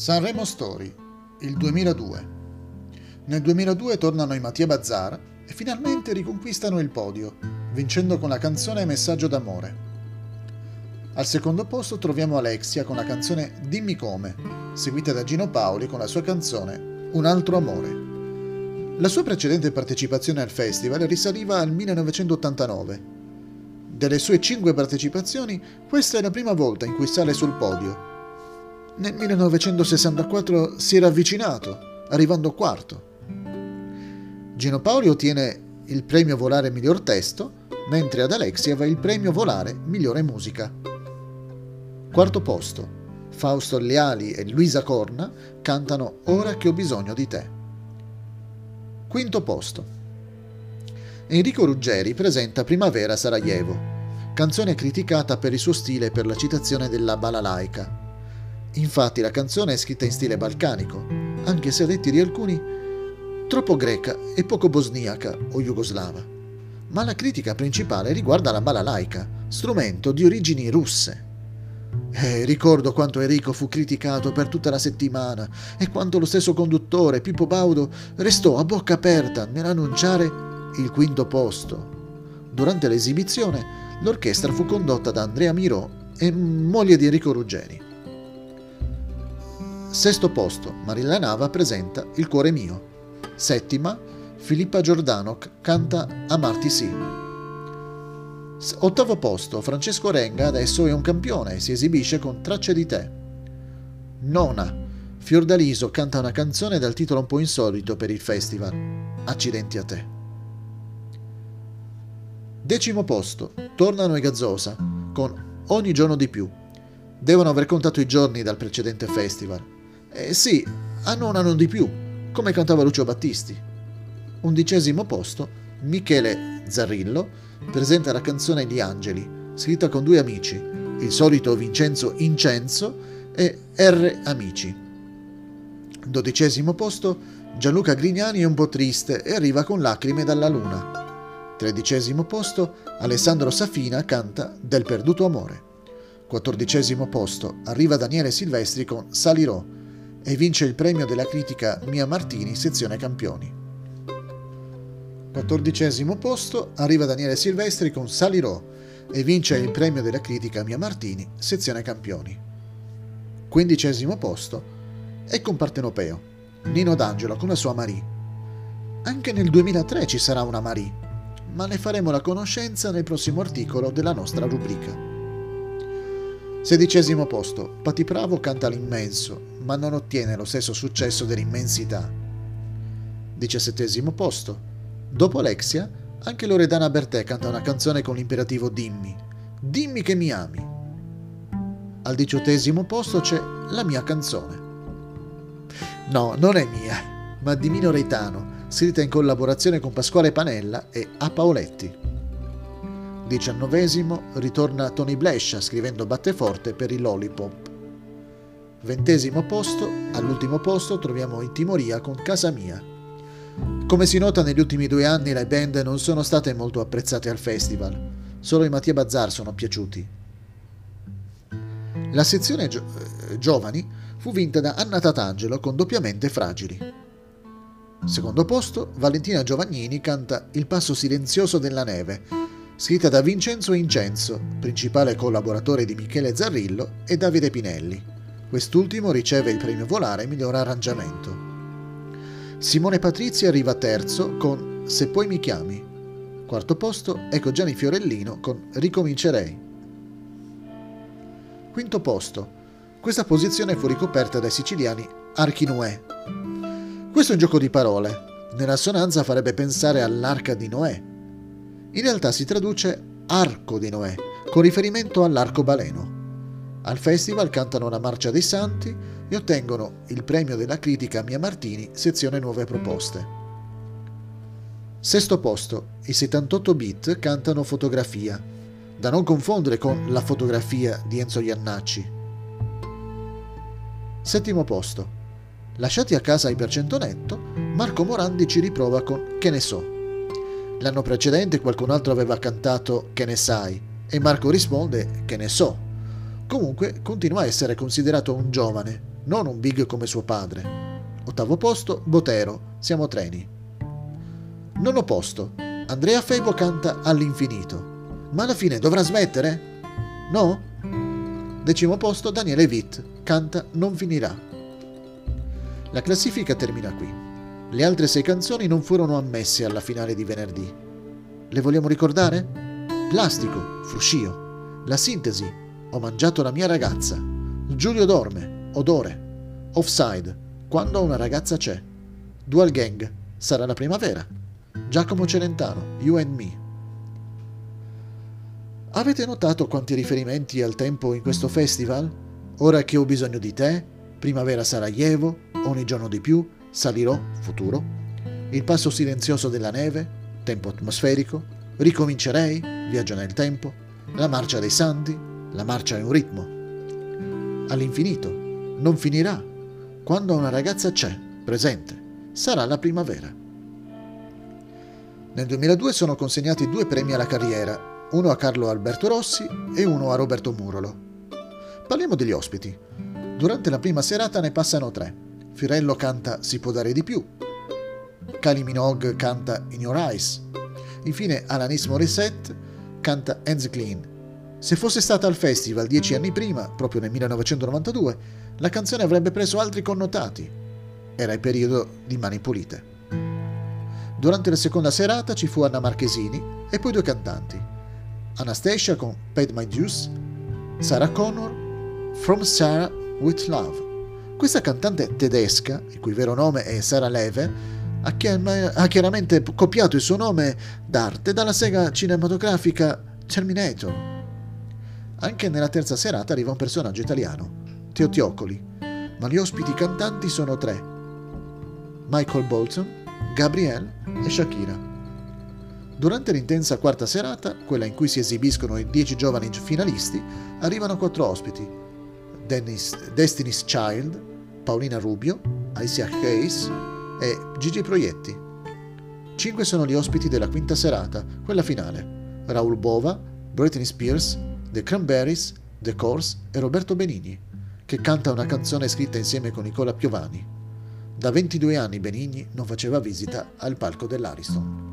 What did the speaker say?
Sanremo Story, il 2002. Nel 2002 tornano i Mattia Bazzar e finalmente riconquistano il podio, vincendo con la canzone Messaggio d'amore. Al secondo posto troviamo Alexia con la canzone Dimmi come, seguita da Gino Paoli con la sua canzone Un altro amore. La sua precedente partecipazione al festival risaliva al 1989. Delle sue cinque partecipazioni, questa è la prima volta in cui sale sul podio nel 1964 si era avvicinato, arrivando quarto. Gino Paoli ottiene il premio Volare miglior testo, mentre ad Alexia va il premio Volare migliore musica. Quarto posto. Fausto Leali e Luisa Corna cantano Ora che ho bisogno di te. Quinto posto. Enrico Ruggeri presenta Primavera Sarajevo, canzone criticata per il suo stile e per la citazione della balalaica. Infatti la canzone è scritta in stile balcanico, anche se a detti di alcuni troppo greca e poco bosniaca o jugoslava. Ma la critica principale riguarda la balalaica, strumento di origini russe. Eh, ricordo quanto Enrico fu criticato per tutta la settimana e quanto lo stesso conduttore, Pippo Baudo, restò a bocca aperta nell'annunciare il quinto posto. Durante l'esibizione, l'orchestra fu condotta da Andrea Mirò e moglie di Enrico Ruggeri. Sesto posto, Marilla Nava presenta Il cuore mio. Settima, Filippa Giordano canta Amarti sì. Ottavo posto, Francesco Renga adesso è un campione e si esibisce con Tracce di te. Nona, Fiordaliso canta una canzone dal titolo un po' insolito per il festival, Accidenti a te. Decimo posto, tornano i Gazzosa con Ogni giorno di più. Devono aver contato i giorni dal precedente festival. Eh sì, hanno un anno di più, come cantava Lucio Battisti. Undicesimo posto, Michele Zarrillo presenta la canzone Gli Angeli, scritta con due amici, il solito Vincenzo Incenzo e R. Amici. Dodicesimo posto, Gianluca Grignani è un po' triste e arriva con lacrime dalla luna. Tredicesimo posto, Alessandro Safina canta Del perduto amore. Quattordicesimo posto, arriva Daniele Silvestri con Salirò e vince il premio della critica Mia Martini, sezione campioni. Quattordicesimo posto arriva Daniele Silvestri con Salirò e vince il premio della critica Mia Martini, sezione campioni. Quindicesimo posto è con Partenopeo, Nino D'Angelo con la sua Marie. Anche nel 2003 ci sarà una Marie, ma ne faremo la conoscenza nel prossimo articolo della nostra rubrica. Sedicesimo posto, Pati Pravo canta l'immenso, ma non ottiene lo stesso successo dell'immensità. Diciassettesimo posto, dopo Alexia, anche Loredana Bertè canta una canzone con l'imperativo Dimmi, dimmi che mi ami. Al diciottesimo posto c'è La mia canzone. No, non è mia, ma di Mino Reitano, scritta in collaborazione con Pasquale Panella e A Paoletti. Diciannovesimo ritorna Tony Blescia scrivendo Batteforte per il Lollipop. Ventesimo posto, all'ultimo posto troviamo Intimoria con Casa Mia. Come si nota negli ultimi due anni le band non sono state molto apprezzate al festival, solo i Mattia Bazzar sono piaciuti. La sezione gio- eh, giovani fu vinta da Anna Tatangelo con Doppiamente Fragili. Secondo posto, Valentina Giovagnini canta Il passo silenzioso della neve, scritta da Vincenzo Incenzo, principale collaboratore di Michele Zarrillo e Davide Pinelli. Quest'ultimo riceve il premio Volare miglior arrangiamento. Simone Patrizia arriva terzo con Se poi mi chiami. Quarto posto ecco Gianni Fiorellino con Ricomincerei. Quinto posto. Questa posizione fu ricoperta dai siciliani Archi Questo è un gioco di parole. Nella sonanza farebbe pensare all'arca di Noè, in realtà si traduce Arco di Noè, con riferimento all'arcobaleno. Al festival cantano la Marcia dei Santi e ottengono il premio della critica Mia Martini, sezione Nuove Proposte. Sesto posto, i 78 bit cantano Fotografia, da non confondere con La fotografia di Enzo Iannacci. Settimo posto, lasciati a casa i Percentonetto, Marco Morandi ci riprova con Che ne so. L'anno precedente qualcun altro aveva cantato Che ne sai? E Marco risponde Che ne so. Comunque continua a essere considerato un giovane, non un big come suo padre. Ottavo posto, Botero, Siamo treni. Nono posto, Andrea Febo canta All'infinito. Ma alla fine dovrà smettere? No? Decimo posto, Daniele Witt canta Non finirà. La classifica termina qui. Le altre sei canzoni non furono ammesse alla finale di venerdì. Le vogliamo ricordare? Plastico, Fruscio, La sintesi, Ho mangiato la mia ragazza, Giulio dorme, Odore, Offside, Quando una ragazza c'è, Dual Gang, Sarà la primavera, Giacomo Celentano, You and Me. Avete notato quanti riferimenti al tempo in questo festival? Ora che ho bisogno di te, Primavera Sarajevo, Ogni giorno di più, Salirò, futuro, Il passo silenzioso della neve, Tempo atmosferico, Ricomincerei, Viaggio nel tempo, La marcia dei santi, La marcia è un ritmo. All'infinito, non finirà, quando una ragazza c'è, presente, sarà la primavera. Nel 2002 sono consegnati due premi alla carriera uno a Carlo Alberto Rossi e uno a Roberto Murolo. Parliamo degli ospiti. Durante la prima serata ne passano tre. Firello canta Si può dare di più. Kylie Minogue canta In Your Eyes. Infine Alanis Morissette canta Hands Clean. Se fosse stata al festival dieci anni prima, proprio nel 1992, la canzone avrebbe preso altri connotati. Era il periodo di Mani Pulite. Durante la seconda serata ci fu Anna Marchesini e poi due cantanti, Anastasia con Paid My Dues, Sarah Connor, From Sarah With Love. Questa cantante tedesca, il cui vero nome è Sarah Leve, ha, chiaramente copiato il suo nome d'arte dalla sega cinematografica Terminator. Anche nella terza serata arriva un personaggio italiano, Teotiocoli, ma gli ospiti cantanti sono tre, Michael Bolton, Gabrielle e Shakira. Durante l'intensa quarta serata, quella in cui si esibiscono i dieci giovani finalisti, arrivano quattro ospiti. Dennis, Destiny's Child, Paolina Rubio, Alicia Hayes e Gigi Proietti. Cinque sono gli ospiti della quinta serata, quella finale. Raul Bova, Britney Spears, The Cranberries, The Course e Roberto Benigni, che canta una canzone scritta insieme con Nicola Piovani. Da 22 anni Benigni non faceva visita al palco dell'Ariston.